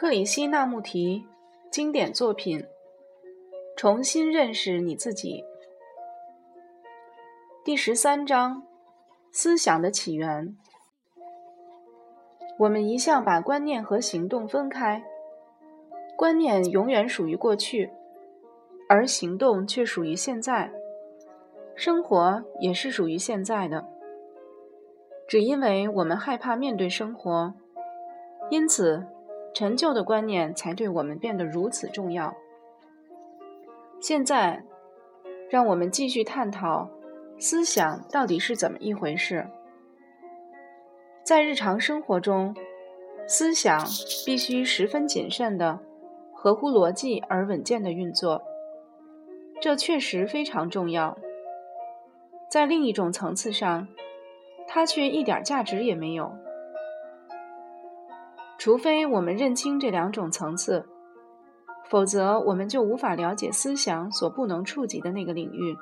克里希那穆提经典作品《重新认识你自己》第十三章：思想的起源。我们一向把观念和行动分开，观念永远属于过去，而行动却属于现在。生活也是属于现在的，只因为我们害怕面对生活，因此。陈旧的观念才对我们变得如此重要。现在，让我们继续探讨思想到底是怎么一回事。在日常生活中，思想必须十分谨慎的、合乎逻辑而稳健的运作，这确实非常重要。在另一种层次上，它却一点价值也没有。除非我们认清这两种层次，否则我们就无法了解思想所不能触及的那个领域。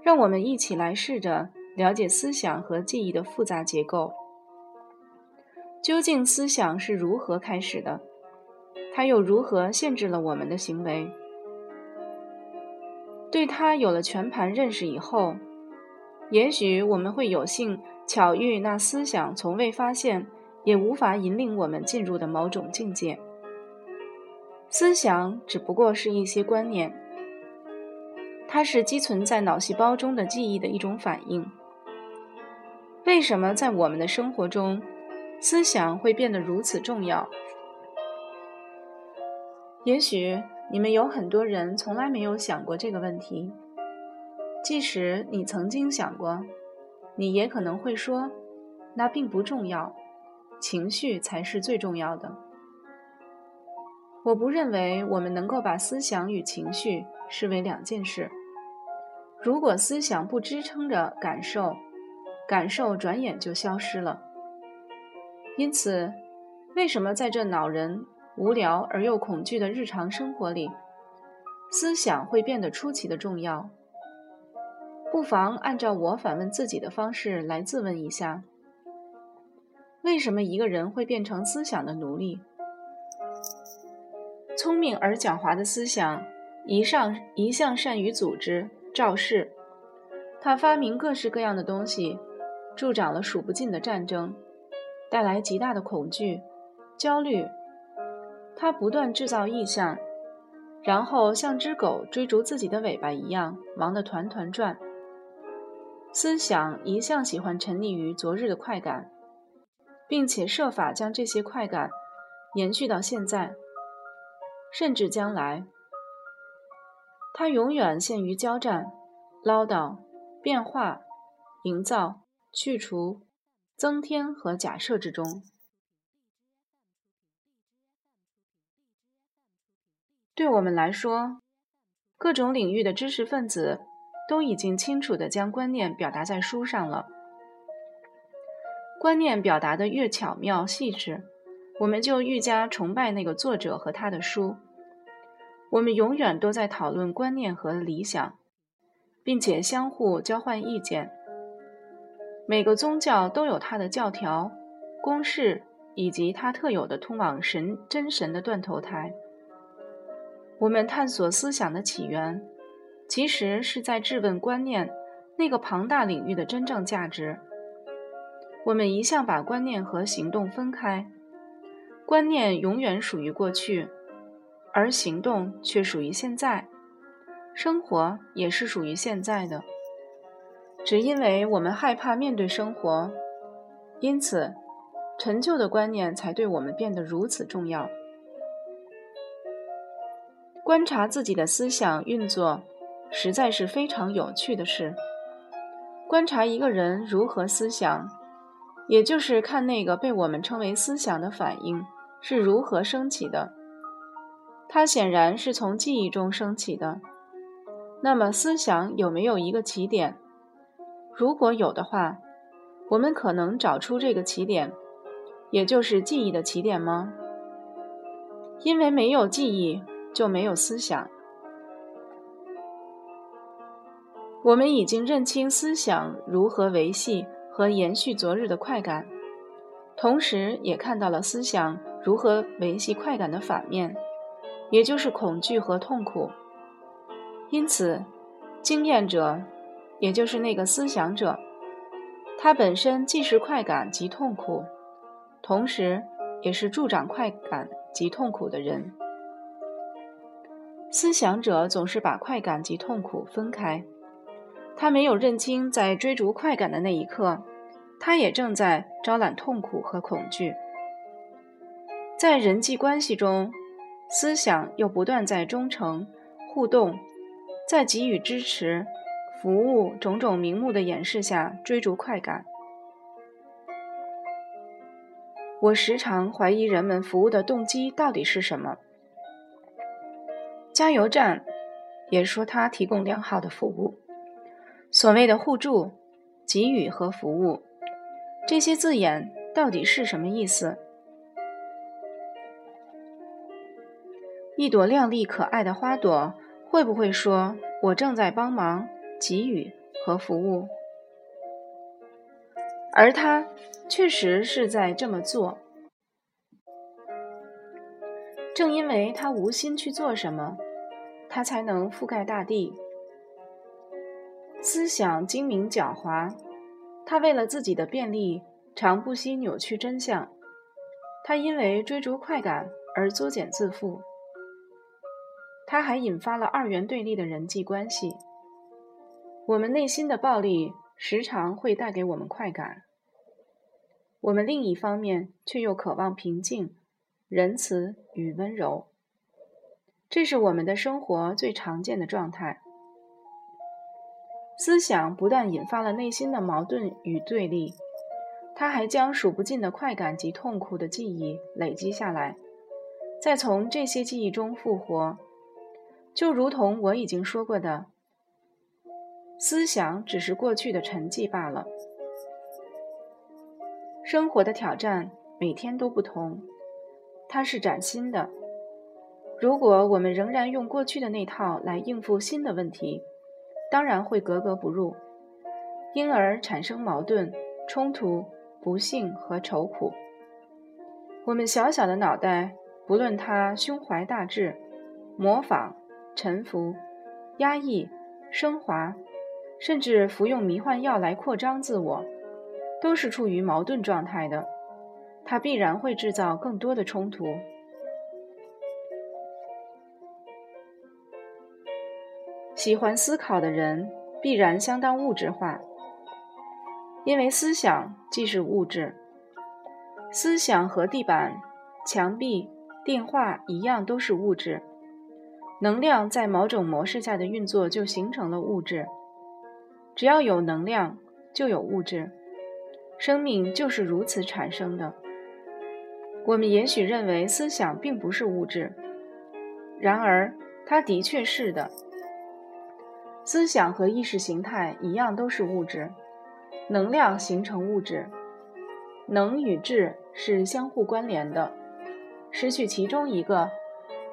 让我们一起来试着了解思想和记忆的复杂结构。究竟思想是如何开始的？它又如何限制了我们的行为？对它有了全盘认识以后，也许我们会有幸巧遇那思想从未发现。也无法引领我们进入的某种境界。思想只不过是一些观念，它是积存在脑细胞中的记忆的一种反应。为什么在我们的生活中，思想会变得如此重要？也许你们有很多人从来没有想过这个问题。即使你曾经想过，你也可能会说，那并不重要。情绪才是最重要的。我不认为我们能够把思想与情绪视为两件事。如果思想不支撑着感受，感受转眼就消失了。因此，为什么在这恼人、无聊而又恐惧的日常生活里，思想会变得出奇的重要？不妨按照我反问自己的方式来自问一下。为什么一个人会变成思想的奴隶？聪明而狡猾的思想，一上一向善于组织造势。他发明各式各样的东西，助长了数不尽的战争，带来极大的恐惧、焦虑。他不断制造意象，然后像只狗追逐自己的尾巴一样，忙得团团转。思想一向喜欢沉溺于昨日的快感。并且设法将这些快感延续到现在，甚至将来。他永远陷于交战、唠叨、变化、营造、去除、增添和假设之中。对我们来说，各种领域的知识分子都已经清楚地将观念表达在书上了。观念表达的越巧妙细致，我们就愈加崇拜那个作者和他的书。我们永远都在讨论观念和理想，并且相互交换意见。每个宗教都有它的教条、公式以及它特有的通往神真神的断头台。我们探索思想的起源，其实是在质问观念那个庞大领域的真正价值。我们一向把观念和行动分开，观念永远属于过去，而行动却属于现在。生活也是属于现在的，只因为我们害怕面对生活，因此陈旧的观念才对我们变得如此重要。观察自己的思想运作，实在是非常有趣的事。观察一个人如何思想。也就是看那个被我们称为思想的反应是如何升起的，它显然是从记忆中升起的。那么，思想有没有一个起点？如果有的话，我们可能找出这个起点，也就是记忆的起点吗？因为没有记忆，就没有思想。我们已经认清思想如何维系。和延续昨日的快感，同时也看到了思想如何维系快感的反面，也就是恐惧和痛苦。因此，经验者，也就是那个思想者，他本身既是快感及痛苦，同时也是助长快感及痛苦的人。思想者总是把快感及痛苦分开，他没有认清，在追逐快感的那一刻，他也正在招揽痛苦和恐惧。在人际关系中，思想又不断在忠诚、互动，在给予支持、服务种种名目的掩饰下追逐快感。我时常怀疑人们服务的动机到底是什么。加油站也说他提供良好的服务。所谓的互助、给予和服务，这些字眼到底是什么意思？一朵靓丽可爱的花朵会不会说“我正在帮忙、给予和服务”？而他确实是在这么做。正因为他无心去做什么。它才能覆盖大地。思想精明狡猾，他为了自己的便利，常不惜扭曲真相。他因为追逐快感而作茧自缚。他还引发了二元对立的人际关系。我们内心的暴力时常会带给我们快感，我们另一方面却又渴望平静、仁慈与温柔。这是我们的生活最常见的状态。思想不但引发了内心的矛盾与对立，它还将数不尽的快感及痛苦的记忆累积下来，再从这些记忆中复活。就如同我已经说过的，思想只是过去的沉寂罢了。生活的挑战每天都不同，它是崭新的。如果我们仍然用过去的那套来应付新的问题，当然会格格不入，因而产生矛盾、冲突、不幸和愁苦。我们小小的脑袋，不论它胸怀大志、模仿、臣服、压抑、升华，甚至服用迷幻药来扩张自我，都是处于矛盾状态的。它必然会制造更多的冲突。喜欢思考的人必然相当物质化，因为思想既是物质。思想和地板、墙壁、电话一样都是物质。能量在某种模式下的运作就形成了物质。只要有能量，就有物质。生命就是如此产生的。我们也许认为思想并不是物质，然而它的确是的。思想和意识形态一样都是物质，能量形成物质，能与质是相互关联的，失去其中一个，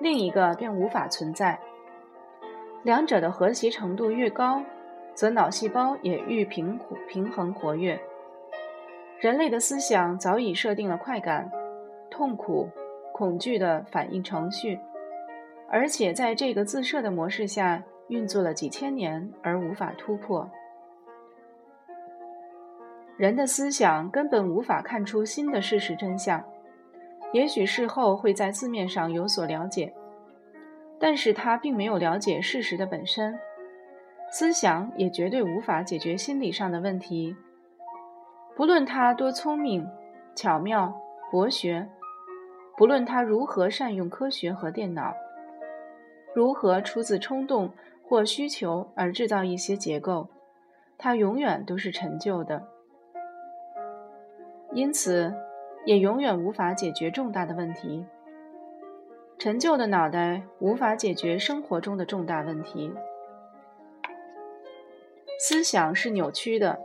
另一个便无法存在。两者的和谐程度越高，则脑细胞也愈平平衡活跃。人类的思想早已设定了快感、痛苦、恐惧的反应程序，而且在这个自设的模式下。运作了几千年而无法突破，人的思想根本无法看出新的事实真相。也许事后会在字面上有所了解，但是他并没有了解事实的本身。思想也绝对无法解决心理上的问题，不论他多聪明、巧妙、博学，不论他如何善用科学和电脑，如何出自冲动。或需求而制造一些结构，它永远都是陈旧的，因此也永远无法解决重大的问题。陈旧的脑袋无法解决生活中的重大问题。思想是扭曲的，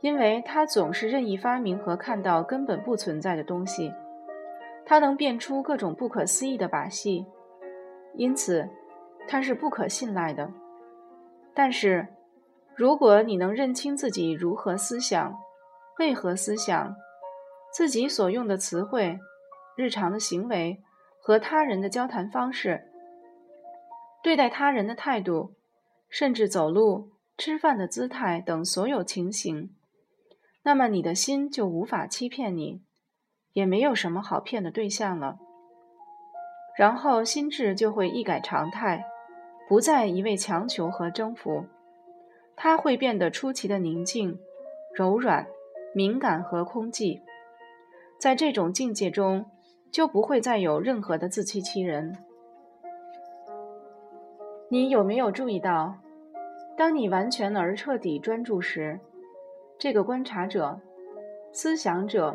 因为它总是任意发明和看到根本不存在的东西，它能变出各种不可思议的把戏，因此。它是不可信赖的，但是，如果你能认清自己如何思想，为何思想，自己所用的词汇，日常的行为和他人的交谈方式、对待他人的态度，甚至走路、吃饭的姿态等所有情形，那么你的心就无法欺骗你，也没有什么好骗的对象了。然后心智就会一改常态，不再一味强求和征服，它会变得出奇的宁静、柔软、敏感和空寂。在这种境界中，就不会再有任何的自欺欺人。你有没有注意到，当你完全而彻底专注时，这个观察者、思想者、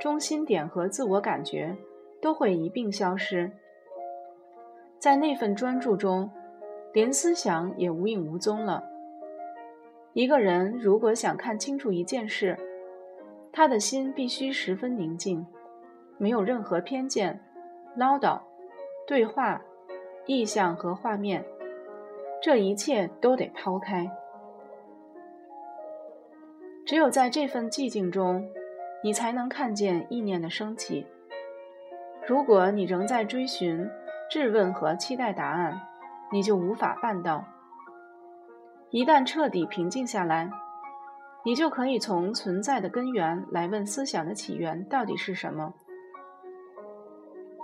中心点和自我感觉都会一并消失。在那份专注中，连思想也无影无踪了。一个人如果想看清楚一件事，他的心必须十分宁静，没有任何偏见、唠叨、对话、意象和画面，这一切都得抛开。只有在这份寂静中，你才能看见意念的升起。如果你仍在追寻、质问和期待答案，你就无法办到。一旦彻底平静下来。你就可以从存在的根源来问思想的起源到底是什么，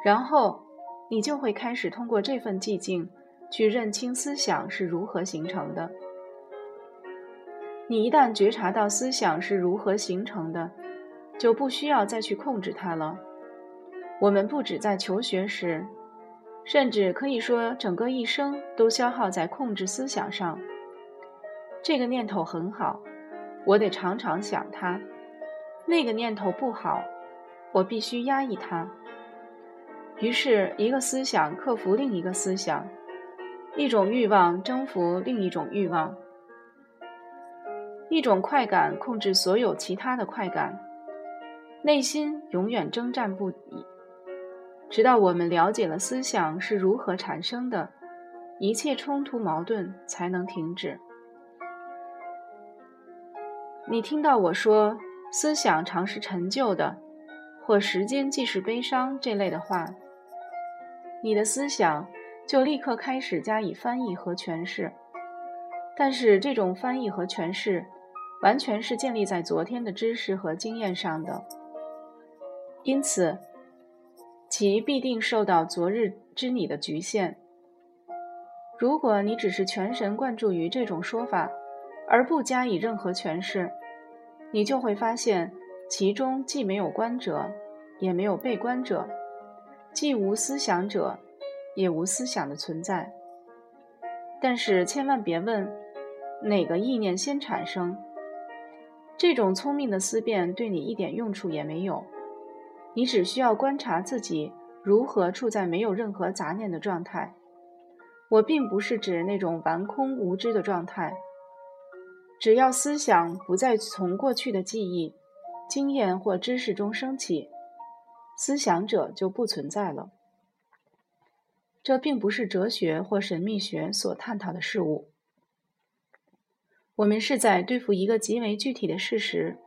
然后你就会开始通过这份寂静去认清思想是如何形成的。你一旦觉察到思想是如何形成的，就不需要再去控制它了。我们不止在求学时，甚至可以说整个一生都消耗在控制思想上。这个念头很好。我得常常想它，那个念头不好，我必须压抑它。于是，一个思想克服另一个思想，一种欲望征服另一种欲望，一种快感控制所有其他的快感，内心永远征战不已，直到我们了解了思想是如何产生的，一切冲突矛盾才能停止。你听到我说“思想常是陈旧的”或“时间即是悲伤”这类的话，你的思想就立刻开始加以翻译和诠释。但是这种翻译和诠释完全是建立在昨天的知识和经验上的，因此其必定受到昨日之你的局限。如果你只是全神贯注于这种说法，而不加以任何诠释，你就会发现其中既没有观者，也没有被观者，既无思想者，也无思想的存在。但是千万别问哪个意念先产生，这种聪明的思辨对你一点用处也没有。你只需要观察自己如何处在没有任何杂念的状态。我并不是指那种完空无知的状态。只要思想不再从过去的记忆、经验或知识中升起，思想者就不存在了。这并不是哲学或神秘学所探讨的事物。我们是在对付一个极为具体的事实。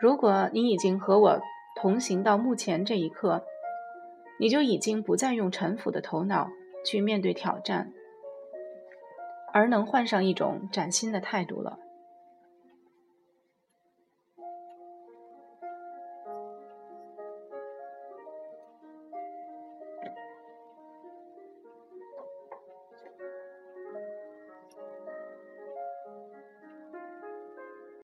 如果你已经和我同行到目前这一刻，你就已经不再用陈腐的头脑去面对挑战。而能换上一种崭新的态度了。